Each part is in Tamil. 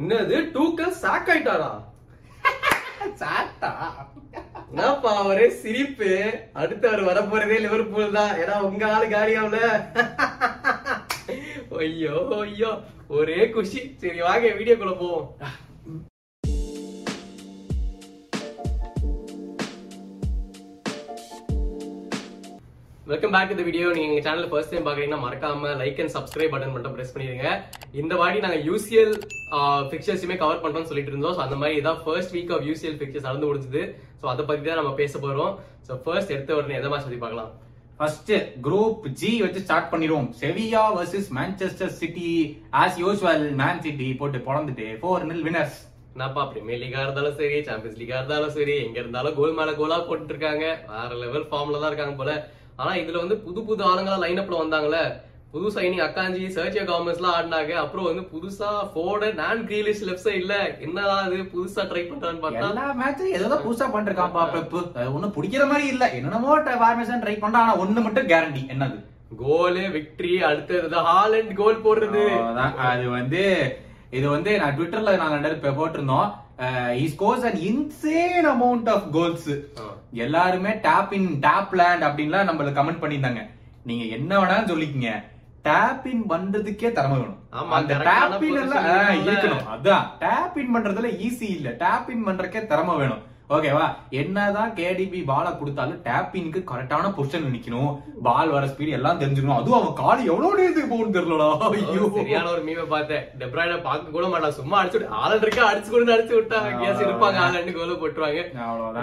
என்னது? டூக்கல் சாக் ஆயிட்டாரா? சாட்டா என்னப்பா ஒரே சிரிப்பு. அடுத்து அவர் வரப்போறதே லிவர்பூல் தான். ஏன்னா உங்க ஆளு காலியாவுல ஐயோ ஐயோ. ஒரே குஷி. சரி வாங்க வீடியோக்குள்ள போவோம். வெல்கம் பேக் டு வீடியோ நீங்க எங்க சேனல் ஃபர்ஸ்ட் டைம் பாக்குறீங்கன்னா மறக்காம லைக் அண்ட் சப்ஸ்கிரைப் பட்டன் மட்டும் பிரஸ் பண்ணிடுங்க. இந்த வாட்டி நாங்க யூசிஎல் பிக்சர்ஸுமே கவர் பண்றோம்னு சொல்லிட்டு இருந்தோம். ஸோ அந்த மாதிரி இதான் first week of UCL fixtures நடந்து முடிஞ்சது. ஸோ அதை பத்தி தான் நம்ம பேச போறோம். ஸோ ஃபர்ஸ்ட் எடுத்த உடனே எதை மாதிரி சொல்லி பார்க்கலாம்? ஃபர்ஸ்ட் குரூப் ஜி வச்சு ஸ்டார்ட் பண்ணிடுவோம். Sevilla versus Manchester City as usual Man City போட்டு பொழந்துட்டு ஃபோர் நில் வினர்ஸ் என்னப்பா பிரீமியர் லீகா இருந்தாலும் சரி சாம்பியன்ஸ் லீகா இருந்தாலும் சரி எங்க இருந்தாலும் கோல் மேல கோலா போட்டுட்டு இருக்காங்க. வேற லெவல் ஃபார்ம்ல தான் இருக்காங்க போல. ஆனா இதுல வந்து புது புது ஆளுங்களா லைன் அப்ல வந்தாங்களே. புது சைனிங் அக்காஞ்சி சர்ச்சியா காமர்ஸ் எல்லாம் ஆடினாங்க. அப்புறம் வந்து புதுசா ஃபோர்டு நான் கிரீலிஷ் லெஃப்ட் சைடுல என்னடா இது புதுசா ட்ரை பண்றான்னு பார்த்தா எல்லா மேட்சும் ஏதோ புதுசா பண்ணிருக்கான்ப்பா பெப்பு ஒன்னும் பிடிக்கிற மாதிரி இல்ல. என்னென்னமோ ஃபார்மேஷன் ட்ரை பண்றான். ஆனா ஒண்ணு மட்டும் கேரண்டி என்னது? கோலு விக்டரி அடுத்தது ஹாலண்ட் கோல் போடுறது. அது வந்து இது வந்து நான் ட்விட்டர்ல நாங்க ரெண்டு இப்ப போட்டிருந்தோம். He scores an insane amount of goals. ஆ. எல்லாருமே டேப் இன் டேப் லேண்ட் அப்படின்லாம் நம்மளுக்கு கமெண்ட் பண்ணியிருந்தாங்க. நீங்க என்ன வேணாலும் சொல்லிக்கங்க. டேப் இன் பண்றதுக்கே திறமை வேணும். அந்த டேப் இன் எல்லாம். இருக்கணும். அதான். டேப் இன் பண்றதுல ஈஸி இல்ல. டேப் இன் பண்றதுக்கே திறமை வேணும். ஓகேவா என்னதான் கேடிபி பால கொடுத்தாலும் டேப் இன்க்கு கரெக்டான பொசிஷன் நிக்கணும். பால் வர ஸ்பீட் எல்லாம் தெரிஞ்சுக்கணும் அதுவும் அவன் கால் எவ்வளவு நேரத்துக்கு போகணும் தெரியலடா. ஐயோ. சரியான ஒரு மீமை பார்த்தேன். டெப்ராய்ட பார்க்க கூட மாட்டான். சும்மா அடிச்சு விட்டு ஆளன் இருக்கா? அடிச்சு கொண்டு அடிச்சு விட்டாங்க கேஸ் இருப்பாங்க ஆளண்டு கோல போட்டுருவாங்க.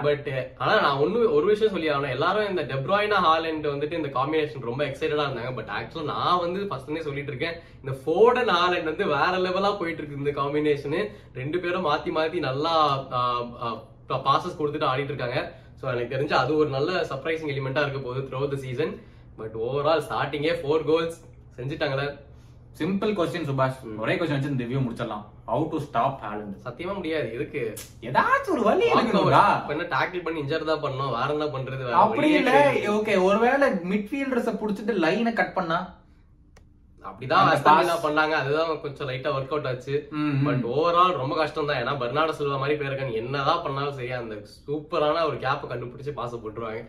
பட் ஆனா நான் ஒண்ணு ஒரு விஷயம் சொல்லி ஆகணும். எல்லாரும் இந்த டெப்ராய்னா ஹாலண்ட் வந்துட்டு இந்த காம்பினேஷன் ரொம்ப எக்ஸைட்டடா இருந்தாங்க. பட் ஆக்சுவலா நான் வந்து ஃபர்ஸ்ட்னே சொல்லிட்டு இருக்கேன். இந்த ஃபோர்டன் ஹாலண்ட் வந்து வேற லெவலா போயிட்டு இருக்கு இந்த காம்பினேஷன் ரெண்டு பேரும் மாத்தி மாத்தி நல்லா பாசஸ் கொடுத்துட்டு ஆடிட்டு இருக்காங்க. ஸோ எனக்கு தெரிஞ்சு அது ஒரு நல்ல சர்ப்ரைசிங் எலிமெண்டா இருக்க போகுது through the season but overall ஸ்டார்டிங்கே ஃபோர் கோல்ஸ் செஞ்சுட்டாங்களே சிம்பிள் கொஸ்டின் சுபாஷ் ஒரே கொஸ்டின் வச்சு இந்த ரிவ்யூ முடிச்சிடலாம். ஹவு டு ஸ்டாப் ஹாலண்ட் சத்தியமா முடியாது. எதுக்கு? ஏதாச்சும் ஒரு வழி என்ன டாக்கிள் பண்ணி இன்ஜர் தான் பண்ணோம் வேற என்ன பண்றது? அப்படி இல்ல. ஓகே ஒருவேளை மிட்ஃபீல்டர்ஸ புடிச்சிட்டு லைனை கட் பண்ணா? அப்படிதான் பண்ணாங்க. அதுதான் கொஞ்சம் லைட்டா ஒர்க் அவுட் ஆச்சு. பட் ஓவரால் ரொம்ப கஷ்டம் தான் ஏன்னா பெர்னாடோ மாதிரி பேருக்கான் என்னதான் பண்ணாலும் சரியா அந்த சூப்பரான ஒரு கேப்பை கண்டுபிடிச்சு பாச போட்டுருவாங்க.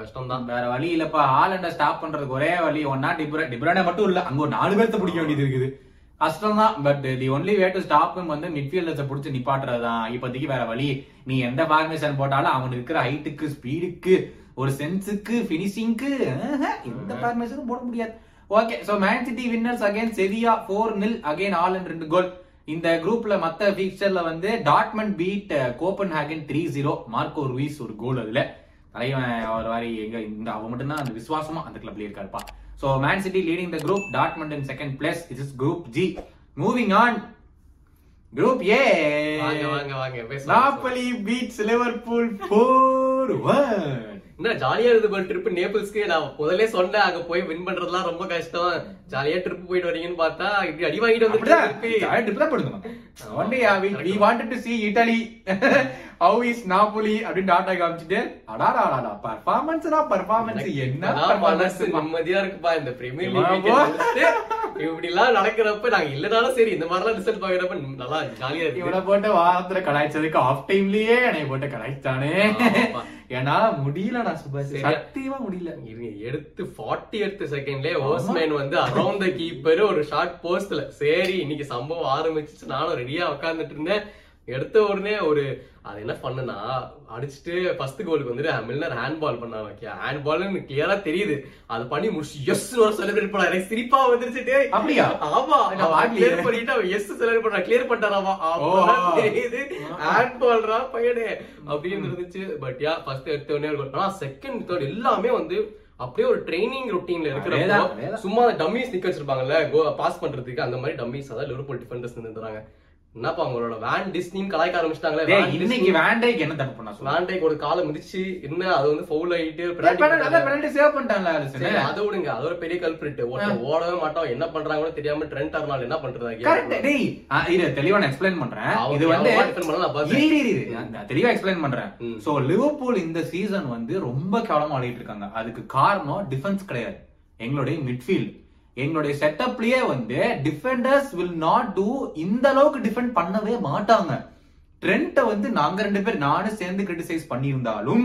கஷ்டம் தான் வேற வழி இல்லப்பா. ஹாலண்ட ஸ்டாப் பண்றதுக்கு ஒரே வழி ஒன்னா டிப்ர டிப்ரானே மட்டும் இல்ல அங்க ஒரு நாலு பேர்த்த பிடிக்க வேண்டியது இருக்குது. கஷ்டம் தான் but the only way to stop வந்து மிட்ஃபீல்டர்ஸ புடிச்சு நிப்பாட்டுறது தான் இப்போதைக்கு வேற வழி. நீ எந்த ஃபார்மேஷன் போட்டாலும் அவனுக்கு இருக்கிற ஹைட்டுக்கு ஸ்பீடுக்கு ஒரு சென்ஸுக்கு பினிஷிங்க்கு எந்த ஃபார்மேஷனும் போட முடியாது. Okay so Man City winners again Sevilla four nil again all and ரெண்டு கோல் இந்த குரூப்ல மத்த ஃபீச்சர்ல வந்து Dortmund beat Copenhagen three zero Marco Reus ஒரு கோல் அதுல. தலைவன் ஒரு மாதிரி எங்க இந்த அவன் மட்டும் தான் அந்த விசுவாசமா அந்த கிளப்ல இருக்காருப்பா. So Man City leading the group Dortmund in second place it is group G moving on group A வாங்க வாங்க வாங்க Napoli beats Liverpool four one என்ன ஜாலியா இருந்து போல ட்ரிப் நேபிள்ஸ்க்கு நான் முதல்ல சொன்னேன் அங்க போய் வின் பண்றதுலாம் ரொம்ப கஷ்டம் ஜாலியா ட்ரிப் போயிட்டு வரீங்கன்னு பார்த்தா இப்படி அடி வாங்கிட்டு. ஜாலியா trip தான் போடுங்க. Day, uh, we, we wanted to see Italy. How is Napoli அப்படின்னு டாட்டா காமிச்சிட்டு அடாடா அடாடா பர்ஃபார்மன்ஸ்னா பர்ஃபார்மன்ஸ் என்ன மனசு. நிம்மதியா இருக்குப்பா இந்த பிரீமியர் லீக். இப்படி எல்லாம் நடக்கிறப்ப நாங்க இல்லனாலும் சரி இந்த மாதிரி எல்லாம் ரிசல்ட் பாக்குறப்ப நல்லா ஜாலியா இருக்கு இவனை போட்டு வாரத்துல கலாய்ச்சதுக்கு ஆஃப் டைம்லயே என்னை போட்டு கலாய்ச்சானே. ஏன்னா முடியலடா சுபாஷ்? சத்தியமா முடியல. எடுத்து 40 எடுத்த செகண்ட்லயே ஓஸ்மேன் வந்து அரௌண்ட் த கீப்பர் ஒரு ஷார்ட் போஸ்ட்ல சரி இன்னைக்கு சம்பவம் ஆரம்பிச்சிச்சு. நானும் ரெடியா உட்கார்ந்துட்டு இருந்தேன். எடுத்த உடனே ஒரு அது என்ன பண்ணுனா அடிச்சுட்டு ஃபர்ஸ்ட் கோலுக்கு வந்துட்டு மில்லர் ஹேண்ட் பால் பண்ணா ஹேண்ட் பால்னு கிளியரா தெரியுது அது பண்ணி முடிச்சு எஸ் ஒரு செலிப்ரேட் பண்ணா எனக்கு சிரிப்பா வந்துருச்சு டேய். அப்படியா? ஆமா. கிளியர் பண்ணிட்டு அவன் எஸ் செலிப்ரேட் பண்ணா கிளியர் பண்ணிட்டாராமா. தெரியுது ஹேண்ட் பால்ரா பையனே அப்படின்னு இருந்துச்சு பட் யா ஃபர்ஸ்ட் எடுத்த உடனே ஆனா செகண்ட் தேர்ட் எல்லாமே வந்து அப்படியே ஒரு ட்ரைனிங் ரொட்டீன்ல அதேதான். சும்மா டம்மிஸ் நிக்க வச்சிருப்பாங்கல்ல பாஸ் பண்றதுக்கு அந்த மாதிரி டம்மிஸ் அதான் லிவர்பூல் டிஃபெண்டர்ஸ் நின்றுறாங்க என்னப்பா அவங்களோட வேன் டிஸ்னின்னு கலாய்க்க ஆரம்பிச்சிட்டாங்களே? இன்னைக்கு வேண்டைக்கு என்ன தப்பு பண்ணா சொல்லு? வேன்டைக்கு ஒரு காலை மிதிச்சு என்ன அது வந்து ஃபவுல் ஆயிட்டு பண்ணிட்டான்ல அலிசன். சரி, அதை விடுங்க. அது ஒரு பெரிய கல்பிரிட் ஒருத்தன் ஓடவே மாட்டோம் என்ன பண்றாங்கன்னு தெரியாம ட்ரெண்ட் அர்னால் என்ன பண்றது Correct. டேய், இரு, தெளிவா நான் explain பண்றேன். இது வந்து தெளிவா explain பண்றேன். So, லிவர்பூல் இந்த சீசன் வந்து ரொம்ப கேவலமா ஆடிட்டு இருக்காங்க. அதுக்கு காரணம் டிஃபென்ஸ் கிடையாது. எங்களுடைய மிட்ஃபீல்ட் எங்களுடைய செட்டப்லயே வந்து டிஃபெண்டர்ஸ் வில் நாட் டூ இந்த அளவுக்கு டிஃபெண்ட் பண்ணவே மாட்டாங்க. ட்ரெண்ட்டை வந்து நாங்க ரெண்டு பேர் நானும் சேர்ந்து கிரிட்டிசைஸ் பண்ணியிருந்தாலும்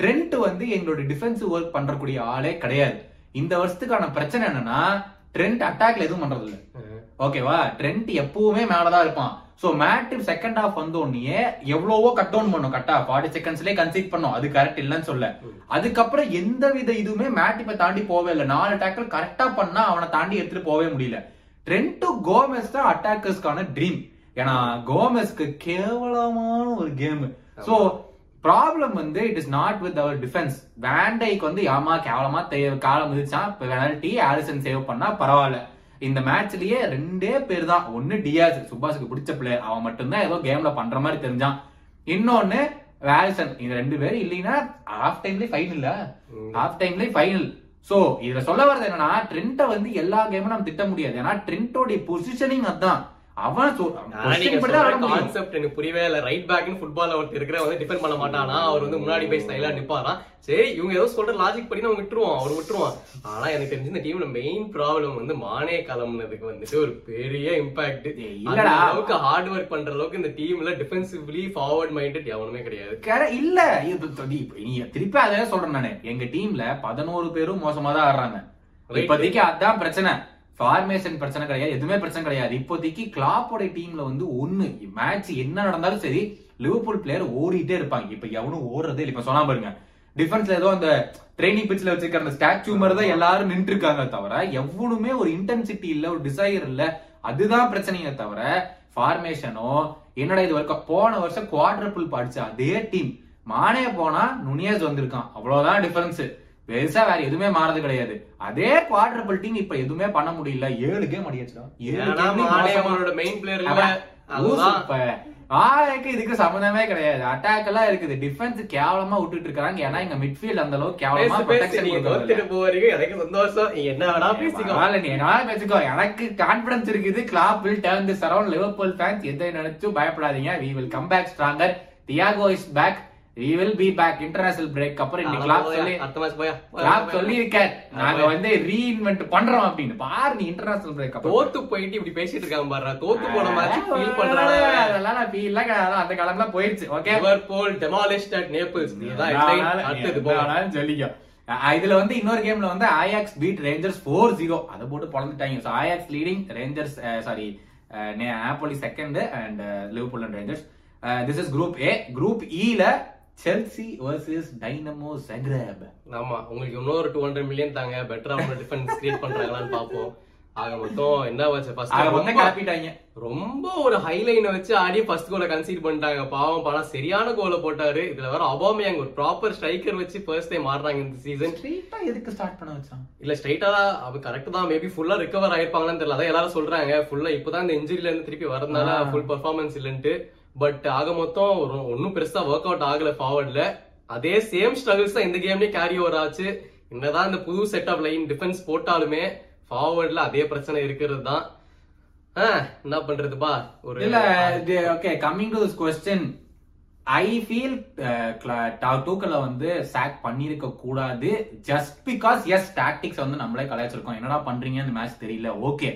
ட்ரெண்ட் வந்து எங்களோட டிஃபென்சிவ் ஒர்க் பண்றக்கூடிய ஆளே கிடையாது. இந்த வருஷத்துக்கான பிரச்சனை என்னன்னா ட்ரெண்ட் அட்டாக்ல எதுவும் பண்றது இல்ல ஓகேவா ட்ரெண்ட் எப்பவுமே மேலதான் இருப்பான். சோ மேட்டிவ் செகண்ட் ஹாஃப் வந்த உடனே எவ்வளவோ கட் டவுன் பண்ணும். கட்டா ஃபார்ட்டி செகண்ட்ஸ்லயே கன்சீட் பண்ணும். அது கரெக்ட் இல்லைன்னு சொல்ல. அதுக்கப்புறம் எந்த வித இதுவுமே மேட்டிப்பை தாண்டி போவே இல்லை. நாலு டேக்கிள் கரெக்டா பண்ணா அவனை தாண்டி எடுத்துட்டு போவே முடியல. ட்ரெண்ட் டு கோமெஸ் தான் அட்டாக்கர்ஸ்க்கான ட்ரீம் ஏன்னா கோமெஸ்க்கு கேவலமான ஒரு கேம் சோ ப்ராப்ளம் வந்து it is not with our defence வேண்டைக்கு வந்து ஆமா கேவலமா காலம் மிதிச்சான். பெனால்டி ஆலிசன் சேவ் பண்ணா பரவாயில்ல. இந்த மேட்ச்லயே ரெண்டே பேர் தான் ஒன்னு டியாஸ் சுபாஷுக்கு பிடிச்ச பிளேயர் அவன் மட்டும்தான் ஏதோ கேம்ல பண்ற மாதிரி தெரிஞ்சான். இன்னொன்னு ஆலிசன் இந்த ரெண்டு பேரும் இல்லைன்னா ஹாஃப் டைம்லயே ஃபைனல் ஹாஃப் டைம்லயே ஃபைனல் சோ இதுல சொல்ல வர்றது என்னன்னா ட்ரெண்ட்டை வந்து எல்லா கேமும் நம்ம திட்ட முடியாது. ஏன்னா ட்ரெண்டோடைய பொசிஷனிங் அதான். அவன். கான்செப்ட் எனக்கு புரியவே இல்ல. ரைட் பேக்னு ஃபுட்பால்ல ஒருத்தர் இருக்கிற வந்து டிஃபெண்ட் பண்ண மாட்டானா? அவர் வந்து முன்னாடி போய் ஸ்டைலா நிப்பாராம் சரி இவங்க ஏதோ சொல்ற லாஜிக் படி நம்ம விட்டுருவோம் அவர் விட்டுருவான். ஆனா எனக்கு தெரிஞ்சு இந்த டீம்ல மெயின் ப்ராப்ளம் வந்து மானே கிளம்புனதுக்கு வந்துட்டு ஒரு பெரிய இம்பாக்ட். அளவுக்கு ஹார்ட் ஒர்க் பண்ற அளவுக்கு இந்த டீம்ல டிஃபென்சிவ்லி ஃபார்வர்ட் மைண்டட் எவனுமே கிடையாது. இல்ல. நீ திருப்பி அதே சொல்றேன் நானு. எங்க டீம்ல பதினோரு பேரும் மோசமா தான் ஆடுறாங்க. இப்போதைக்கு அதான் பிரச்சனை. ஃபார்மேஷன் பிரச்சனை கிடையாது எதுவுமே பிரச்சனை கிடையாது. இப்போதைக்கு கிளாப்போட டீம்ல வந்து ஒண்ணு மேட்ச் என்ன நடந்தாலும் சரி லிவர்பூல் பிளேயர் ஓடிட்டே இருப்பாங்க. இப்ப எவனும் ஓடுறதே இல்ல. இப்ப சொன்னா பாருங்க டிஃபென்ஸ்ல ஏதோ அந்த ட்ரைனிங் பிச்சில் வச்சிருக்கிற அந்த ஸ்டாச்சு மாதிரி தான் எல்லாரும் நின்று இருக்காங்க தவிர எவனுமே ஒரு இன்டென்சிட்டி இல்ல ஒரு டிசைர் இல்ல அதுதான் பிரச்சனையே தவிர ஃபார்மேஷனோ என்னடா இது வரைக்கும் போன வருஷம் குவாட்ரபிள் பாடிச்சு அதே டீம் மானே போனா நுனியாஸ் வந்திருக்கான். அவ்வளவுதான் டிஃபரன்ஸ் பெருசா வேற எதுவுமே மாறது கிடையாது. அதே குவாட்ரபிள் டீம் இப்ப எதுவுமே பண்ண முடியல. ஏழு கேம் அடியாச்சுடா. இதுக்கு சம்மந்தமே கிடையாது. அட்டாக் எல்லாம் இருக்குது. டிஃபென்ஸ் கேவலமா விட்டுட்டு இருக்காங்க. ஏன்னா எங்க மிட்ஃபீல்ட் அந்த அளவுக்கு கேவலமா ப்ரொடெக்ஷன் எனக்கு சந்தோஷம். என்ன வேணா பேசிக்கோ. பரவாயில்ல, நீ என்ன வேணாலும் பேசிக்கோ. எனக்கு கான்பிடன்ஸ் இருக்குது. Klopp will turn this around Liverpool fans எதை நினைச்சும் பயப்படாதீங்க. We will come back stronger. Thiago is back will be back. International break அப்புறம் இன்னைக்கு கிளாப் சொல்லி அடுத்த மேட்ச் போயா? கிளாப் நாங்க வந்து ரீஇன்வென்ட் பண்றோம் அப்படின்னு. பாரு நீ இன்டர்நேஷனல் பிரேக் அப்புறம். தோத்து போயிட்டு இப்படி பேசிட்டு இருக்கான் பாரு தோத்து போன மேட்ச் ஃபீல் பண்றானே. அதெல்லாம் நான் எல்லாம். அந்த காலம்லாம் போயிடுச்சு okay Liverpool demolished at Naples இதுதான் headline. அடுத்தது போ சொல்லிக்கோ அஹ் இதுல வந்து இன்னொரு கேம்ல வந்து Ajax beat Rangers four zero அதை போட்டு பொழந்துட்டாங்க. So Ajax leading Rangers sorry Napoli second and Liverpool and Rangers this is group A group இல செல்சி வர்சஸ் டைனமோ ஜாக்ரேப் ஆமா உங்களுக்கு இன்னொரு டூ ஹண்ட்ரட் மில்லியன் தாங்க. பெட்டரா அவங்க டிஃபென்ஸ் கிரியேட் பண்றாங்களான்னு பாப்போம் ஆக மொத்தம் என்ன வச்சு ஃபர்ஸ்ட் ரொம்ப காப்பிட்டாங்க ரொம்ப ஒரு ஹைலைனை வச்சு ஆடி ஃபர்ஸ்ட் கோலை கன்சீட் பண்ணிட்டாங்க. பாவம் பணம் சரியான கோலை போட்டாரு. இதுல வேற அபாமியாங்க ஒரு ப்ராப்பர் ஸ்ட்ரைக்கர் வச்சு ஃபர்ஸ்ட் டைம் ஆடுறாங்க இந்த சீசன் ஸ்ட்ரெயிட்டா எதுக்கு ஸ்டார்ட் பண்ண வச்சான்? இல்ல ஸ்ட்ரைட்டா தான் அது கரெக்ட் தான். மேபி ஃபுல்லா ரிகவர் ஆயிருப்பாங்களான்னு தெரியல. அதான் எல்லாரும் சொல்றாங்க. ஃபுல்லா இப்பதான் இந்த இன்ஜுரில இருந்து திருப்பி வரதுனால. Full performance இல்லன்ட்டு. பட் ஆக மொத்தம் ஒன்றும் பெருசாக ஒர்க் அவுட் ஆகலை ஃபார்வர்டில் அதே சேம் ஸ்ட்ரகிள்ஸ் தான் இந்த கேம்லேயே கேரி ஓவர் ஆச்சு. என்னதான் இந்த புது செட் ஆஃப் லைன் டிஃபென்ஸ் போட்டாலுமே ஃபார்வர்டில் அதே பிரச்சனை இருக்கிறது தான். என்ன பண்றதுப்பா ஒரு இல்ல okay coming to this question I feel டூக்கல வந்து சாக் பண்ணிருக்க கூடாது ஜஸ்ட் பிகாஸ் எஸ் டாக்டிக்ஸ் வந்து நம்மளே கலாய்ச்சிருக்கோம். என்னடா பண்றீங்க? அந்த மேட்ச் தெரியல. ஓகே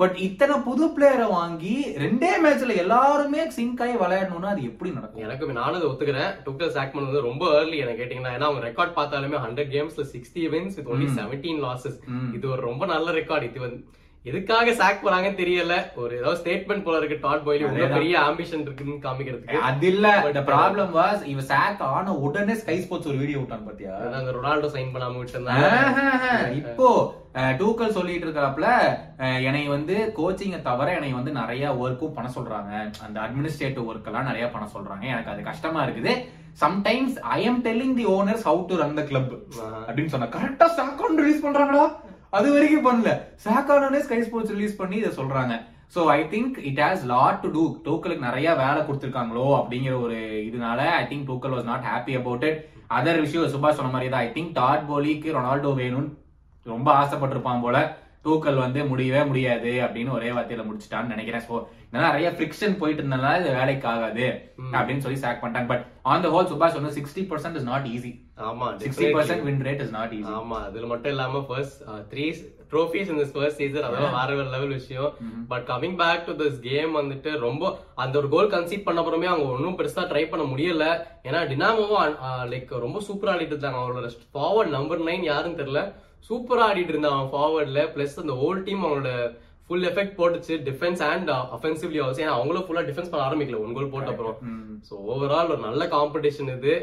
பட் இத்தனை புது பிளேயரை வாங்கி ரெண்டே மேட்ச்ல எல்லாருமே சிங்க் ஆகி விளையாடணும்னா அது எப்படி நடக்கும்? எனக்கு நானும் அதை ஒத்துக்கிறேன். டுக்டர் சாக்மன் வந்து ரொம்ப ஏர்லி என்ன கேட்டீங்கன்னா ஏன்னா அவங்க ரெக்கார்ட் பார்த்தாலுமே hundred கேம்ஸ்ல sixty wins with only seventeen losses. இது ஒரு ரொம்ப நல்ல ரெக்கார்ட் இது வந்து எதுக்காக சாக் போறாங்கன்னு தெரியல. ஒரு ஏதாவது ஸ்டேட்மெண்ட் போல இருக்கு டாட் பாய்லி அதேதான். பெரிய ஆம்பிஷன் இருக்குன்னு காமிக்கிறதுக்கு. அது இல்ல. The ப்ராப்ளம் வாஸ் இவ சாக் ஆன உடனே ஸ்கை ஸ்போர்ட்ஸ் ஒரு வீடியோ விட்டான் பாத்தியா? அந்த ரொனால்டோ சைன் பண்ணாம விட்டு இப்போ டூக்கல் சொல்லிட்டு இருக்கிறப்பல என்னை வந்து கோச்சிங்கை தவிர என்னை வந்து நிறைய ஒர்க்கும் பண்ண சொல்றாங்க. அந்த அட்மினிஸ்ட்ரேட்டிவ் ஒர்க் எல்லாம் நிறைய பண்ண சொல்றாங்க. எனக்கு அது கஷ்டமா இருக்குது. Sometimes I am telling the owners how to run the club அப்படின்னு சொன்னா கரெக்டா சாக்கான் ரிலீஸ் பண்றாங்களா அது வரைக்கும் பண்ணல. சாக்கானே ஸ்கை ஸ்போர்ட்ஸ் ரிலீஸ் பண்ணி இதை சொல்றாங்க. So I think it has lot to do டூக்கலுக்கு நிறைய வேலை கொடுத்துருக்காங்களோ அப்படிங்கிற ஒரு இதனால I think Tuchel was not happy about it other விஷயம் சுபாஷ் சொன்ன மாதிரி தான். ஐ திங்க் டாட் போலிக்கு ரொனால்டோ வேணும்னு ரொம்ப ஆசைப்பட்டிருப்பான் போல. டூக்கல் வந்து முடியவே முடியாது அப்படின்னு ஒரே வார்த்தையில முடிச்சிட்டான்னு நினைக்கிறேன். சோ நிறைய ஃபிரிக்ஷன் போயிட்டு இருந்தனால இது வேலைக்கு ஆகாது அப்படின்னு சொல்லி சாக் பண்ணிட்டாங்க. பட் ஆன் த ஹோல் சுபாஷ் வந்து sixty percent is not easy ஆமா sixty. Percent win rate is not easy ஆமா அதுல மட்டும் இல்லாம ஃபர்ஸ்ட் த்ரீ ட்ரோஃபிஸ் இந்த ஃபர்ஸ்ட் சீசன் அதெல்லாம் வேற வேற லெவல் விஷயம். But coming back to this game வந்துட்டு ரொம்ப அந்த ஒரு கோல் கன்சீட் பண்ண அப்புறமே அவங்க ஒன்றும் பெருசா ட்ரை பண்ண முடியல. ஏன்னா டினாமோவும் லைக் ரொம்ப சூப்பரா ஆடிட்டு இருந்தாங்க. அவங்களோட ஃபார்வர்ட் நம்பர் நைன் யாருன்னு தெரியல. சூப்பரா ஆடிட்டு இருந்தாங்க ஃபார்வர்ட்ல பிளஸ் அந்த ஹோல் டீம் அவங்களோட ஃபுல் எஃபெக்ட் போட்டுச்சு. டிஃபென்ஸ் அண்ட் அஃபென்சிவ்லி ஆல்சோ ஏன்னா அவங்களும் ஃபுல்லா டிஃபென்ஸ் பண்ண ஆரம்பிக்கல. ஒன் கோல் போட்ட அப்புறம். ஸோ ஓவரால் ஒரு நல்ல காம்படிஷன் இது.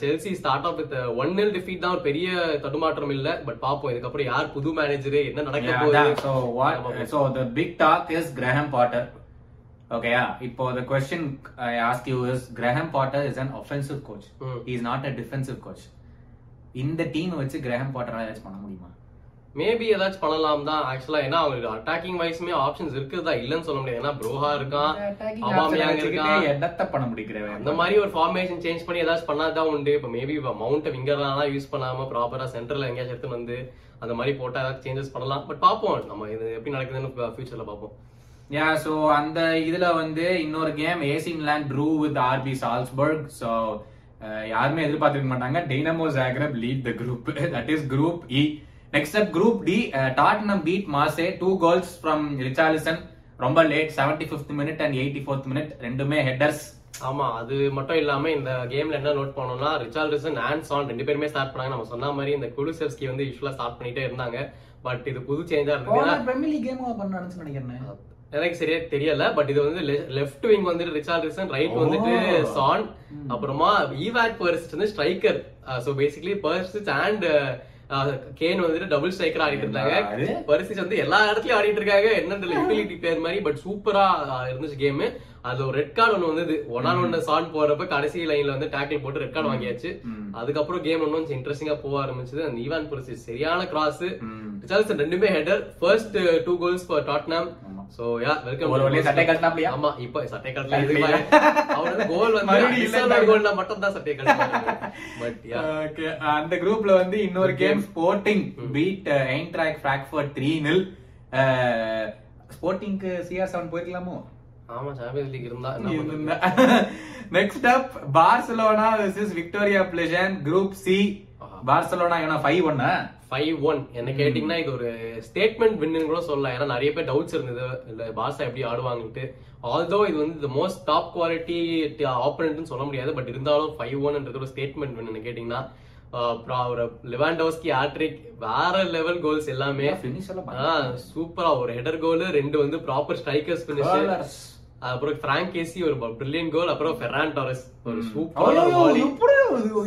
Chelsea start off with one nil defeat தான். ஒரு பெரிய தடுமாற்றம் இல்ல. பட் பாப்போம். இதுக்கப்புறம் யார் புது மேனேஜர் என்ன நடக்க போகுது? The big talk is Graham Potter. Okay, yeah. இப்போ I ask you is Graham Potter is an offensive coach. Hmm. He is not a defensive coach. இந்த டீம் வச்சு கிரஹாம் பாட்டர் ஏதாச்சும் பண்ண முடியுமா? மேபி ஏதாச்சும் பண்ணலாம் தான் ஆக்சுவலா ஏன்னா அவங்களுக்கு அட்டாக்கிங் வைஸ்மே ஆப்ஷன்ஸ் இருக்குதா இல்லன்னு சொல்ல முடியாது. ஏன்னா ப்ரோஹா இருக்கான் அபாமியாங் இருக்கான். என்னத்த பண்ண முடிக்கிறவன் அந்த மாதிரி ஒரு ஃபார்மேஷன் சேஞ்ச் பண்ணி ஏதாச்சும் பண்ணாதான் உண்டு. இப்ப மேபி மவுண்ட் விங்கர்லாம் யூஸ் பண்ணாம ப்ராப்பரா சென்டர்ல எங்கேயாச்சும் எடுத்துன்னு வந்து அந்த மாதிரி போட்டா ஏதாச்சும் சேஞ்சஸ் பண்ணலாம். பட் பாப்போம் நம்ம இது எப்படி நடக்குதுன்னு ஃபியூச்சர்ல பாப்போம் யா சோ அந்த இதுல வந்து இன்னொரு game AC Milan draw with RB Salzburg so யாருமே எதிர்பார்த்திருக்க மாட்டாங்க. Dinamo Zagreb lead the group that is group E next up group D Tottenham beat Marseille two goals from Richarlison ரொம்ப late seventy fifth minute and eighty fourth minute ரெண்டுமே ஹெட்டர்ஸ் ஆமா அது மட்டும் இல்லாம இந்த கேம்ல என்ன நோட் பண்ணோம்னா ரிச்சார்லிசன் அண்ட் சான் ரெண்டு பேருமே ஸ்டார்ட் பண்ணாங்க. நம்ம சொன்ன மாதிரி இந்த குலுசெவ்ஸ்கி வந்து யூஸ்வலா ஸ்டார்ட் பண்ணிட்டே இருந்தாங்க. பட் இது புது சேஞ்சா இருந்தது. எனக்கு சரியா தெரியல பட் இது வந்து லெஃப்ட் விங் வந்துட்டு ரிச்சார்லிசன் ரைட் வந்துட்டு சான் அப்புறமா ஈவாட் பர்சிட் வந்து ஸ்ட்ரைக்கர் சோ பேசிக்கலி பர்சிட் அண்ட் கேன் வந்துட்டு டபுள் ஸ்ட்ரைக்கர் ஆடிட்டு இருந்தாங்க? பர்சிச் வந்து எல்லா இடத்துலயும் ஆடிட்டு இருக்காங்க என்னன்னு யூட்டிலிட்டி பிளேயர் மாதிரி பட் சூப்பரா இருந்துச்சு கேம் அதுல ஒரு ரெட் கார்டு ஒன்னு வந்தது. ஒன் ஆன் ஒன் சான் போறப்ப கடைசி லைன்ல வந்து டேக்கிள் போட்டு ரெட் கார்டு வாங்கியாச்சு. அதுக்கப்புறம் கேம் ஒன்னும் கொஞ்சம் இன்ட்ரெஸ்டிங்கா போக ஆரம்பிச்சது. அந்த ஈவான் பர்சிச் சரியான கிராஸ் ரிச்சார்லிசன் ரெண்டுமே header first two goals for Tottenham so yeah welcome ஒரு வழியா சட்டை கட்டினாப்லையா? ஆமா இப்போ சட்டை கட்டல இது அவர் வந்து கோல் வந்து மறுபடியும் இல்ல. அடிஷனல் கோல்ல மட்டும் தான் சட்டை கட்டல பட் யா Okay, அந்த குரூப்ல வந்து இன்னொரு game Sporting beat Eintracht Frankfurt three nil ஸ்போர்ட்டிங்க்கு CR seven போயிருக்கலாமோ? ஆமா சாம்பியன்ஸ் லீக் இருந்தா? Next up Barcelona versus Victoria Plzen group C Barcelona ஏன்னா ஃபைவ் ஒன்னா ஃபைவ் ஒன் என்ன கேட்டீங்கன்னா இது ஒரு ஸ்டேட்மெண்ட் வின்னு கூட சொல்லலாம். ஏன்னா நிறைய பேர் டவுட்ஸ் இருந்தது. இல்ல பாசா எப்படி ஆடுவாங்கன்ட்டு. ஆல்தோ இது வந்து மோஸ்ட் டாப் குவாலிட்டி ஆப்பரண்ட்னு சொல்ல முடியாது. பட் இருந்தாலும் ஃபைவ் ஒன்ன்றது ஒரு ஸ்டேட்மெண்ட் வின் என்ன கேட்டீங்கன்னா அப்புறம் ஒரு லிவாண்டோஸ்கி ஆட்ரிக் வேற லெவல் கோல்ஸ் எல்லாமே. சூப்பரா ஒரு ஹெடர் கோல் ரெண்டு வந்து ப்ராப்பர் ஸ்ட்ரைக்கர்ஸ் பினிஷ் அப்புறம் பிராங்க் கேசி ஒரு பிரில்லியன் கோல் அப்புறம் ஃபெரான் டாரஸ் ஒரு சூப்பரான வாலி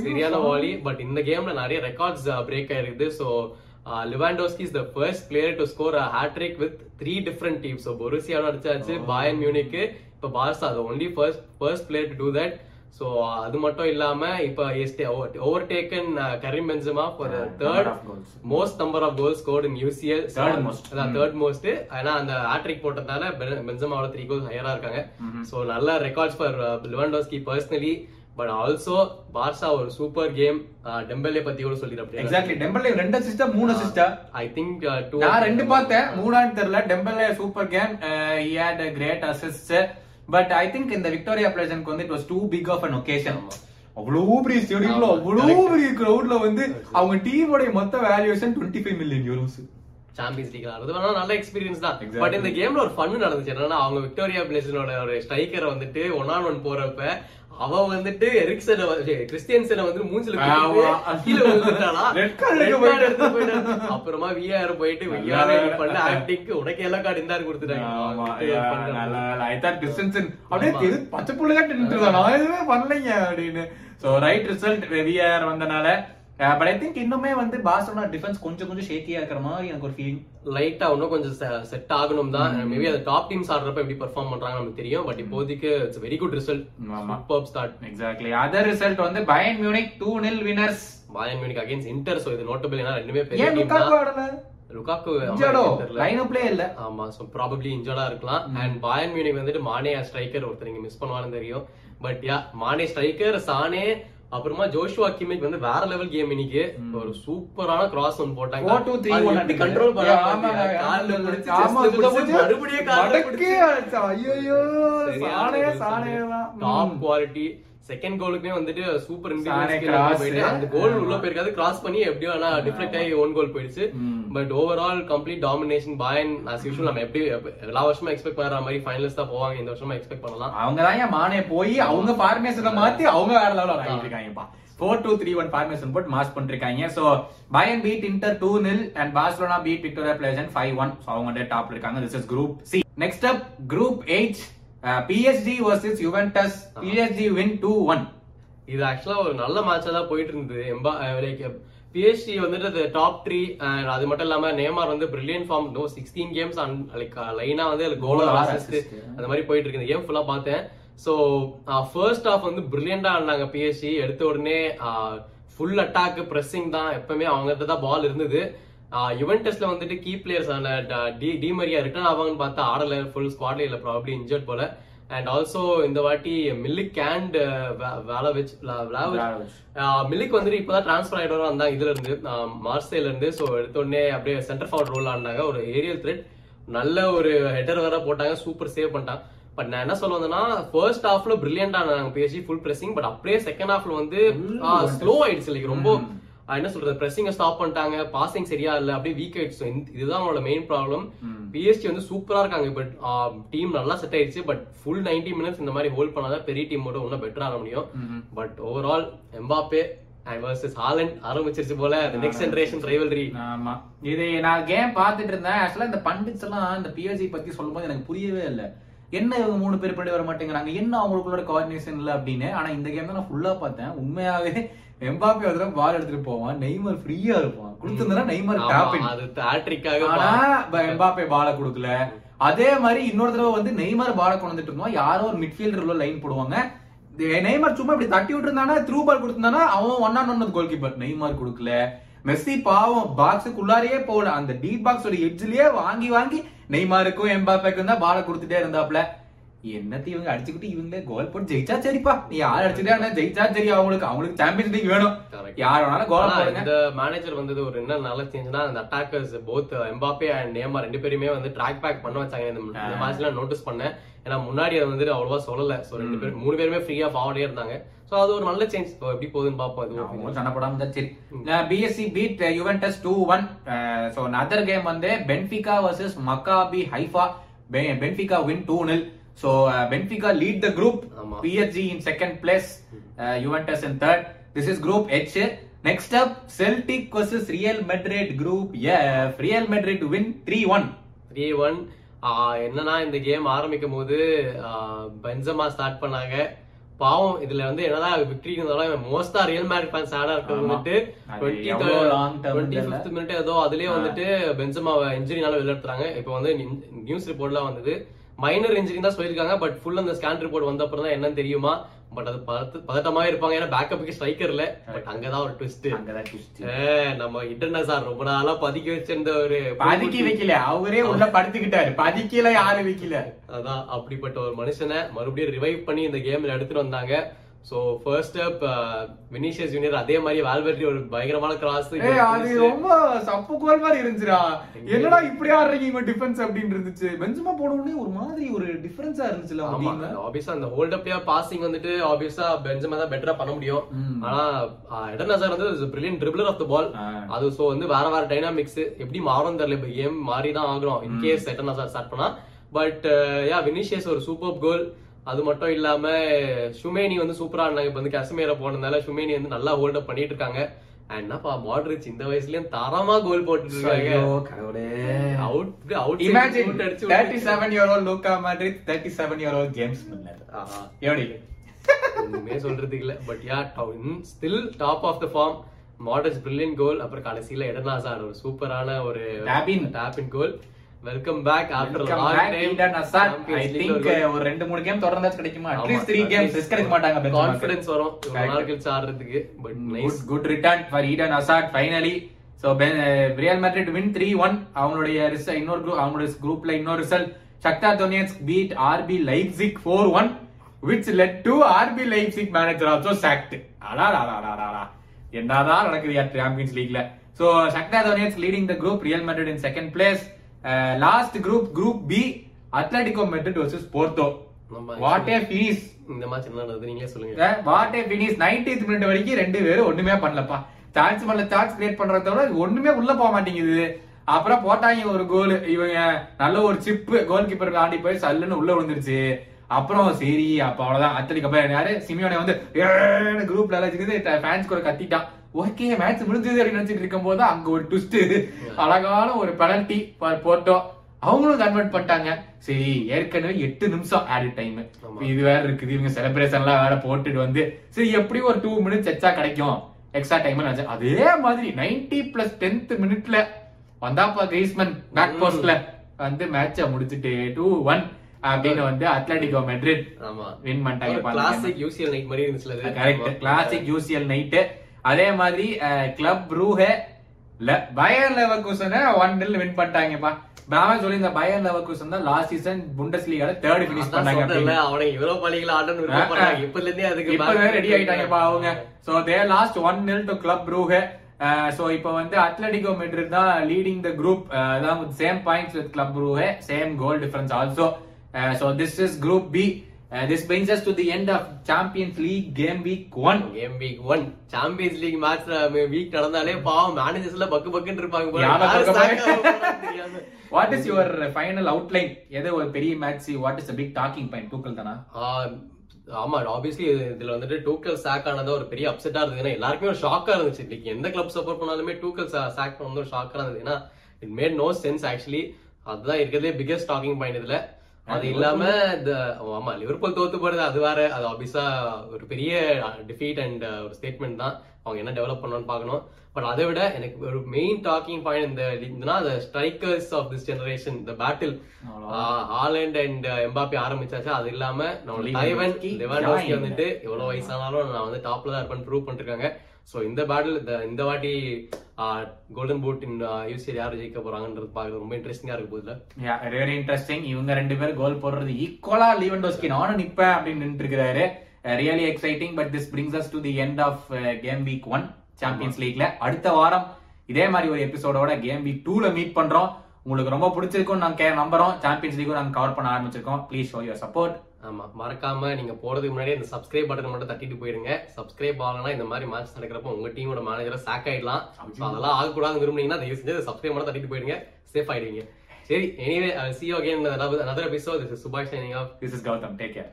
சரியான வாலி பட் இந்த கேம்ல நிறைய ரெக்கார்ட்ஸ் பிரேக் ஆயிருக்குது so Lewandowski is the first player to score hattrick with three different team so பொருசியாவும் அடிச்சாச்சு பாயன் மியூனிக்கு இப்போ பார்சா அது only first first player to do that so அது மட்டும் இல்லாம இப்போ over taken Karim Benzema for third most number of goals scored in UCL Third most. அதான் தேர்ட் மோஸ்ட் ஏன்னா அந்த ஹேட்ரிக் போட்டதால பென்சமாவோட த்ரீ கோல்ஸ் ஹையரா இருக்காங்க. சோ நல்ல records for Lewandowski personally but also Barca ஒரு சூப்பர் கேம் டெம்பெலே பத்தி கூட சொல்லிடுறேன் எக்ஸாக்ட்லி டெம்பல்லே ரெண்டு அசிஸ்டா மூணு அசிஸ்டா ஐ திங்க் டூ நான் ரெண்டு பார்த்தேன். மூணான்னு தெரியல. Dembele super game he had great assist but I think இந்த விக்டோரியா பிளேசனுக்கு வந்து it was too big of an occasion அவ்வளவு பெரிய ஸ்டேடியம்ல அவ்வளவு. பெரிய கிரௌட்ல வந்து அவங்க டீமோட மொத்த valuation twenty five million euros Champions League ஆடுறது வேணா நல்ல எக்ஸ்பீரியன்ஸ் தான். பட் இந்த கேம்ல ஒரு ஃபன் நடந்துச்சு. என்னன்னா அவங்க விக்டோரியா பிளேசனோட ஒரு ஸ்ட்ரைக்கரை வந்துட்டு ஒன் ஆன் ஒன் போறப்ப அவ வந்துட்டு எரிக்சன் கிறிஸ்டியன்சனை வந்து மூஞ்சில. கீழே விழுந்துட்டானா. அப்புறமா விஆர் போயிட்டு விஆர் பண்ண ஆக்டிங்க்கு உனக்கு எல்லாம் கார்டு இந்தாரு கொடுத்துட்டாங்க. அப்படியே பச்சை புள்ளையா நின்றுதான். நான் எதுவுமே பண்ணலைங்க அப்படின்னு. சோ ரைட் ரிசல்ட் விஆர் வந்தனால பட் ஐ திங்க் இன்னுமே வந்து பார்சலோனா டிஃபென்ஸ் கொஞ்சம் கொஞ்சம் ஷேக்கியா இருக்கிற மாதிரி எனக்கு ஒரு ஃபீலிங் லைட்டா இன்னும் கொஞ்சம் செட் ஆகணும் தான். மேபி அது டாப் டீம்ஸ் ஆடுறப்ப எப்படி பெர்ஃபார்ம் பண்றாங்க நமக்கு தெரியும். பட் இப்போதைக்கு இட்ஸ் வெரி குட் ரிசல்ட் ஆமா. Super start exactly other result வந்து Bayern Munich two nil winners Bayern Munich against Inter so இது நோட்டபிள் ஏன்னா ரெண்டுமே பெரிய டீம் தான். லுகாக்கு இல்ல. ஆமா சோ ப்ராபபிலி இன்ஜர்டா இருக்கலாம். அண்ட் பாயன் மியூனிக் வந்துட்டு மானே ஸ்ட்ரைக்கர் ஒருத்தர் மிஸ் பண்ணுவான்னு தெரியும். But yeah Mane striker Sane அப்புறமா ஜோஷுவா கிமிச் வந்து வேற லெவல் கேம் இன்னைக்கு. ஒரு சூப்பரான கிராஸ் ஒன் போட்டாங்க. Four two three அது one எப்படி அடிக்குது. கண்ட்ரோல் Yeah, ஆமாங்க. பண்ணாங்க கால்ல பிடிச்சு, மறுபடியும் கால்ல மடக்கே அடிச்சா. ஐயையோ, சானே, சானே தான். டாப். குவாலிட்டி செகண்ட் கோலுக்குமே வந்துட்டு சூப்பர். போயிட்டு அந்த கோல் உள்ள போயிருக்காது. கிராஸ் பண்ணி எப்படியோ ஆனா டிஃப்ளெக்ட் ஆகி ஓன் கோல் போயிடுச்சு. But overall complete domination Bayern as usual நம்ம எப்படி எல்லா வருஷமும் எக்ஸ்பெக்ட் பண்ற மாதிரி ஃபைனல்ஸ் தான் போவாங்க. இந்த வருஷமா எக்ஸ்பெக்ட் பண்ணலாம். அவங்க தான் மானே போய் அவங்க ஃபார்மேஷனை மாத்தி அவங்க வேற லெவல் ஆகிட்டு இருக்காங்கப்பா four two three one formation போட்டு மாஸ் பண்ணிருக்காங்க. So Bayern beat Inter two nil and Barcelona beat Victoria Plzen five one so அவங்க டாப்ல இருக்காங்க. This is group C next up group eight PSG versus Juventus PSG win two one இது ஆக்சுவலா ஒரு நல்ல மேட்சா தான் போயிட்டு இருந்தது எம்பா லைக் பிஎஸ்டி வந்துட்டு டாப் த்ரீ அது மட்டும் இல்லாம நேமார் வந்து brilliant form no sixteen games like லைனா வந்து goal Goal or assist assist. அந்த மாதிரி போயிட்டு இருக்கு இந்த கேம் ஃபுல்லா பார்த்தேன் ஸோ ஃபர்ஸ்ட் ஆஃப் வந்து பிரில்லியண்டா ஆடினாங்க பிஎஸ்சி எடுத்த உடனே ஃபுல் அட்டாக் பிரessing தான். எப்பவுமே அவங்ககிட்ட தான் பால் இருந்தது. யுவென்டஸ்ல வந்துட்டு கீ ஆன டி டி மரியா ரிட்டர்ன் ஆவாங்கன்னு பார்த்தா ஆடல ஃபுல் ஸ்குவாட்ல இல்ல ப்ராப்ளி இன்ஜர்ட் போல. அண்ட் ஆல்சோ இந்த வாட்டி மில்லிக் அண்ட் வேலவிச் மில்லிக் வந்துட்டு இப்பதான் டிரான்ஸ்ஃபர் ஆயிட்டு வந்தாங்க இதுல இருந்து மார்சேல இருந்து. ஸோ எடுத்த உடனே அப்படியே சென்டர் ஃபார்வர்ட் ரோல் ஆடினாங்க. ஒரு ஏரியல் த்ரெட் நல்ல ஒரு ஹெடர் வேற போட்டாங்க. சூப்பர் சேவ் பண்ணிட்டாங்க. பட் நான் என்ன சொல்ல வந்தேன்னா ஃபர்ஸ்ட் ஹாஃப்ல பிரில்லியண்டா நாங்க பேசி ஃபுல் பிரessing பட் அப்படியே செகண்ட் ஹாஃப்ல வந்து ஸ்லோ ஆயிடுச்சு. லைக் ரொம்ப என்ன சொல்றது பிரessing ஸ்டாப் பண்ணிட்டாங்க பாசிங் சரியா இல்ல அப்படியே வீக் ஆயிடுச்சு. இதுதான் அவங்களோட மெயின் ப்ராப்ளம் பிஎஸ்டி வந்து சூப்பரா இருக்காங்க பட் டீம் நல்லா செட் ஆயிடுச்சு பட் ஃபுல் 90 மினிட்ஸ் இந்த மாதிரி ஹோல்ட் பண்ணாதான் பெரிய டீமோட இன்னும் பெட்டர் ஆக முடியும். But overall Mbappe versus Haaland ஆரம்பிச்சிருச்சு போல நெக்ஸ்ட் ஜெனரேஷன் ரைவல்ரி ஆமா. இது நான் கேம் பார்த்துட்டு இருந்தேன். ஆக்சுவலா இந்த பண்டிட்ஸ் எல்லாம் இந்த பிஎஸ்சி பத்தி சொல்லும்போது எனக்கு புரியவே இல்ல. என்ன இவங்க மூணு பேர் பண்ணி வர மாட்டேங்கிறாங்க? என்ன அவங்களுக்குள்ள கோஆர்டினேஷன் இல்ல அப்படின்னு? ஆனா இந்த கேம் தான் நான் ஃபுல்லா பார்த்தேன். உண்மையாவே எம்பாப்பி ஒரு தடவை பால் எடுத்துட்டு போவான். நெய்மர் ஃப்ரீயா இருப்பான். கொடுத்திருந்தா நெய்மர் டாப்பிங் அது ஹேட்ரிக்காக ஆனா எம்பாப்பே பால கொடுக்கல. அதே மாதிரி இன்னொரு தடவை வந்து நெய்மர் பால கொண்டு வந்துட்டு இருந்தோம். யாரோ ஒரு மிட்ஃபீல்டர் லைன் போடுவாங்க. நெய்மர் சும்மா இப்படி தட்டி விட்டுருந்தானா த்ரூ பால் கொடுத்திருந்தானா அவன் one on one goal keeper Neymar கொடுக்கல. மெஸ்ஸி பாவம் பாக்ஸுக்குள்ளாரையே போகல. அந்த டீப் பாக்ஸோட எட்ஜ்லயே வாங்கி வாங்கி நெய்மாருக்கும் எம்பாப்பேக்கும் தான் பால கொடுத்துட்டே இருந்தாப்ல. என்னத்தை இவங்க அடிச்சுக்கிட்டு இவங்களே கோல் போட்டு ஜெயிச்சா சரிப்பா. நீ யார் அடிச்சுட்டே ஜெயிச்சா சரி அவங்களுக்கு அவங்களுக்கு சாம்பியன்ஸ் லீக் வேணும். யார் வேணாலும் கோல் போடுங்க. இந்த மேனேஜர் வந்தது ஒரு என்ன நல்ல சேஞ்ச்னா அந்த attackers both Mbappe and Neymar ரெண்டு பேருமே வந்து ட்ராக் பேக் பண்ண வச்சாங்க. இந்த மேட்ச்ல நோட்டீஸ் பண்ணேன். ஏன்னா முன்னாடி அது வந்துட்டு அவ்வளவா சொல்லல. சோ ரெண்டு பேரும் மூணு பேருமே ஃப்ரீயா ஃபார்வர்டே இருந்தாங்க. சோ அது ஒரு நல்ல சேஞ்ச் எப்படி போகுதுன்னு பாப்போம். இது அவங்களும் சண்டை போடாம இருந்தா சரி. PSG beat Juventus two one so other game வந்து Benfica versus Maccabi Haifa Benfica win two nil so Benfica lead the group. PSG in second place Juventus in third this is group H next up Celtic versus Real Madrid group F Real Madrid win three one three one என்னன்னா இந்த கேம் ஆரம்பிக்கும் போது பென்சமா ஸ்டார்ட் பண்ணாங்க. பாவம் இதுல வந்து என்னதான் விக்டரி இருந்தாலும் மோஸ்டா ரியல் மேட் ஃபேன்ஸ் ஆடா இருக்கிறது. வந்துட்டு டுவெண்ட்டி. ஃபிஃப்த் மினிட் ஏதோ அதுலயே வந்துட்டு பென்சமா இன்ஜுரினால வெளியெடுத்துறாங்க இப்போ வந்து நியூஸ் ரிப்போர்ட்லாம் வந்தது. மைனர் இன்ஜுரி தான் சொல்லியிருக்காங்க பட் ஃபுல் அந்த ஸ்கேன் ரிப்போர்ட் வந்த அப்புறம் தான் என்னன்னு தெரியுமா? பட் அது பதட்ட- பதட்டமா இருப்பாங்க. ஏன்னா பேக்கப்புக்கு ஸ்ட்ரைக்கர் இல்ல. பட் அங்கதான் ஒரு ட்விஸ்ட் அங்கதான். நம்ம இன்டர்நெட் சார் ரொம்ப நாளா பதுக்கி வச்சிருந்த ஒரு பதுக்கி வைக்கல. அவரே உள்ள படுத்துக்கிட்டாரு. பதுக்கில யாரும் வைக்கல. அதான் அப்படிப்பட்ட ஒரு மனுஷனை மறுபடியும் ரிவைவ் பண்ணி இந்த கேம்ல எடுத்துட்டு வந்தாங்க. So first up Vinicius Junior அதே மாதிரி வால்வெர்டி ஒரு பயங்கரமான கிராஸ் அது ரொம்ப சப்பு கோல் மாதிரி இருந்துச்சுடா. என்னடா இப்படி ஆடுறீங்க இவங்க டிஃபென்ஸ் அப்படின்னு இருந்துச்சு. பெஞ்சமா போன உடனே ஒரு மாதிரி ஒரு டிஃபரன்ஸா இருந்துச்சுல ஆமா. ஆப்வியஸா அந்த ஹோல்ட் அப்லயே பாசிங் வந்துட்டு ஆப்வியஸா பெஞ்சமா தான் பெட்டரா பண்ண முடியும். ஆனா எடன் சார் வந்து brilliant dribbler of the ball. அது சோ வந்து வேற வேற டைனாமிக்ஸ் எப்படி மாறும் தெரியல. இப்ப கேம் மாறி தான் ஆகுறோம் in case Eden Hazard start பண்ணா. பட் யா வினிஷியஸ் ஒரு சூப்பர் கோல் அது மட்டும் இல்லாம ஷுமேனி வந்து சூப்பரா இருந்தாங்க இப்ப வந்து கஷ்மீர போனதுனால ஷுமேனி வந்து நல்லா ஹோல்ட் அப் பண்ணிட்டு இருக்காங்க என்னப்பா மாட்ரிச் இந்த வயசுலயும் தரமா கோல் போட்டுட்டு இருக்காங்க. Out out Imagine 37 year old Luka Modric, 37 year old James Milner. எப்படி? ஒண்ணுமே சொல்றதுக்கு இல்ல but yeah still top of the form Modric brilliant goal அப்புறம் கடைசியில எடனா சார் ஒரு சூப்பரான ஒரு. Tap in goal welcome back after Eden Hazard. I think, uh, ஒரு ரெண்டு மூணு game தொடர்ந்தாச்சும் கிடைக்குமா? At least three games risk எடுக்க மாட்டாங்க. கான்ஃபிடன்ஸ் வரும் இவ்வளவு. நாள் கழிச்சு ஆடுறதுக்கு but Good, nice for Eden Hazard finally. So, Ben- uh, Real Madrid win 3-1. அவங்களுடைய இன்னொரு group- அவங்களுடைய groupல இன்னொரு result. Shakhtar Donetsk beat RB Leipzig 4-1, which led to RB Leipzig manager also sacked. அடாடாடாடாடா. என்னதான் நடக்குது சாம்பியன்ஸ் லீக்ல so Shakhtar Donetsk leading the group Real Madrid in second place group group B Atletico Madrid versus Porto. நம்ம what a finish. இந்த மேட்ச் என்ன நடந்தது நீங்களே சொல்லுங்க. What A finish 90th minute வரைக்கும் ரெண்டு பேரும் ஒண்ணுமே பண்ணலப்பா. சான்ஸ் பண்ணல சான்ஸ் கிரியேட் பண்றத விட ஒண்ணுமே உள்ள போக மாட்டேங்குது. அப்புறம் போட்டாங்க ஒரு கோல் இவங்க நல்ல ஒரு சிப்பு கோல் கீப்பர் தாண்டி போய் சல்லுன்னு உள்ள விழுந்துருச்சு. அப்புறம் சரி அப்ப அவ்வளவுதான். அத்தலிக்கு அப்புறம் யாரு? சிமியோனை வந்து குரூப்ல எல்லாம் ஃபேன்ஸ் கூட கத்திட்டான். ஓகே மேட்ச் முடிஞ்சது அப்படின்னு நினைச்சிட்டு இருக்கும் போது அங்க ஒரு ட்விஸ்ட் அழகான ஒரு பெனல்டி போட்டோம் அவங்களும் கன்வெர்ட் பண்ணிட்டாங்க. சரி ஏற்கனவே எட்டு நிமிஷம் ஆட் டைம். இது வேற இருக்குது. இவங்க செலிப்ரேஷன் எல்லாம் வேற போட்டுட்டு வந்து சரி எப்படியும் ஒரு டூ மினிட்ஸ் எக்ஸ்ட்ரா கிடைக்கும்? எக்ஸ்ட்ரா டைம் அதே மாதிரி 90 பிளஸ் டென்த் மினிட்ல வந்தாப்பா கிரீஸ்மன் பேக் போஸ்ட்ல வந்து மேட்ச முடிச்சிட்டு டூ ஒன் அப்படின்னு வந்து அத்லட்டிகோ மெட்ரிட் ஆமா. வின் பண்ணிட்டாங்க. கிளாசிக் யூசிஎல் நைட் மாதிரி இருந்துச்சுல அது. கரெக்ட். கிளாசிக் யூசிஎல் நைட் அதே மாதிரி கிளப் ரூஹே பயர் லெவர்கூசனை ஒன் நில் வின் பண்ணிட்டாங்கப்பா. நான் சொல்லி இந்த பயர் லெவர்கூசன் தான் லாஸ்ட் சீசன் புண்டஸ் லீகால தேர்ட் பினிஷ் அதான் பண்ணாங்க. அவனுங்க யூரோப்பா லீக்ல ஆடணும்னு விருப்பப்படுறாங்க. இப்பல இருந்தே அதுக்கு இப்ப ரெடி ஆயிட்டாங்கப்பா அவங்க. So they lost one nil to Club ரூஹே so இப்போ வந்து அத்லட்டிகோ மெட்ரிட் தான் லீடிங் த குரூப் அதான் same points with Club ரூஹே same goal difference also so this is group B this brings us to the end of Champions League game week one game week one Champions League match week நடந்தாலே பாவம். மேனேஜர்ஸ் எல்லாம் பக்கு பக்குன்னு இருப்பாங்க. What is your final outline எது ஒரு பெரிய match what is big talking point தூக்கல் தானா? ஆமா ஆப்வியஸ்லி இதுல வந்துட்டு டூக்கல் சாக் ஆனது ஒரு பெரிய அப்செட்டா இருந்தது. ஏன்னா எல்லாருக்குமே ஒரு ஷாக்கா இருந்துச்சு. இன்னைக்கு எந்த கிளப் சப்போர்ட் பண்ணாலுமே டூக்கல் சாக் வந்து ஒரு ஷாக்கா இருந்தது. ஏன்னா it made no sense actually அதுதான் இருக்கிறதே பிகெஸ்ட் டாக்கிங் பாயிண்ட் இதுல. அது இல்லாம ஆமா லிவர்பூல் தோத்து போறது அது வேற. அது ஆப்வியஸா ஒரு பெரிய டிஃபீட் அண்ட் ஒரு ஸ்டேட்மெண்ட் தான். அவங்க என்ன டெவலப் பண்ணணும்னு பார்க்கணும். பட் அதை விட எனக்கு ஒரு மெயின் டாக்கிங் பாயிண்ட் இந்த இதுனா ஸ்ட்ரைக்கர்ஸ் ஆஃப் திஸ் ஜெனரேஷன் இந்த பேட்டில் ஹாலண்ட் அண்ட் எம்பாப்பி ஆரம்பிச்சாச்சு அது இல்லாம நம்ம. வந்துட்டு எவ்வளவு வயசானாலும் நான் வந்து டாப்ல தான் இருப்பேன் ப்ரூவ் பண்ணிருக்காங்க. சோ இந்த பேட்டில் இந்த வாட்டி கோல்டன் பூட் இன் யூசிஎல் யார் ஜெயிக்க போறாங்கன்றது பார்க்க ரொம்ப இன்ட்ரெஸ்டிங்கா இருக்கு போதுல வெரி இன்ட்ரெஸ்டிங் இவங்க ரெண்டு பேரும் கோல் போடுறது ஈக்குவலா லீவன்டோஸ்கி நானும் நிப்பேன் அப்படின்னு நின்று இருக்கிறாரு really exciting but this brings us to the end of game week one Champions லீக்ல அடுத்த வாரம் இதே மாதிரி ஒரு எபிசோடோட கேம் வீக் டூல மீட் பண்றோம். உங்களுக்கு ரொம்ப பிடிச்சிருக்கும் நாங்க கே- நம்புறோம். சாம்பியன்ஸ் லீக்கும் நாங்க கவர் பண்ண ஆரம்பிச்சிருக்கோம். ப்ளீஸ் ஷோ யுவர் சப்போர்ட் ஆமா மறக்காம நீங்க போறதுக்கு முன்னாடி இந்த சப்ஸ்கிரைப் பட்டன் மட்டும் தட்டிட்டு போயிருங்க. சப்ஸ்கிரைப் ஆகலனா இந்த மாதிரி மேட்ச் நடக்கிறப்ப உங்க டீமோட மேனேஜரை சாக் ஆயிடலாம். So அதெல்லாம் ஆகக்கூடாதுன்னு விரும்புனீங்கன்னா தயவு செஞ்சு சப்ஸ்கிரைப் மட்டும் தட்டிட்டு போயிருங்க. சேஃப் ஆயிடுவீங்க. சரி anyway see again another episode. This is சுபாஷ் signing off. Is Gautham take care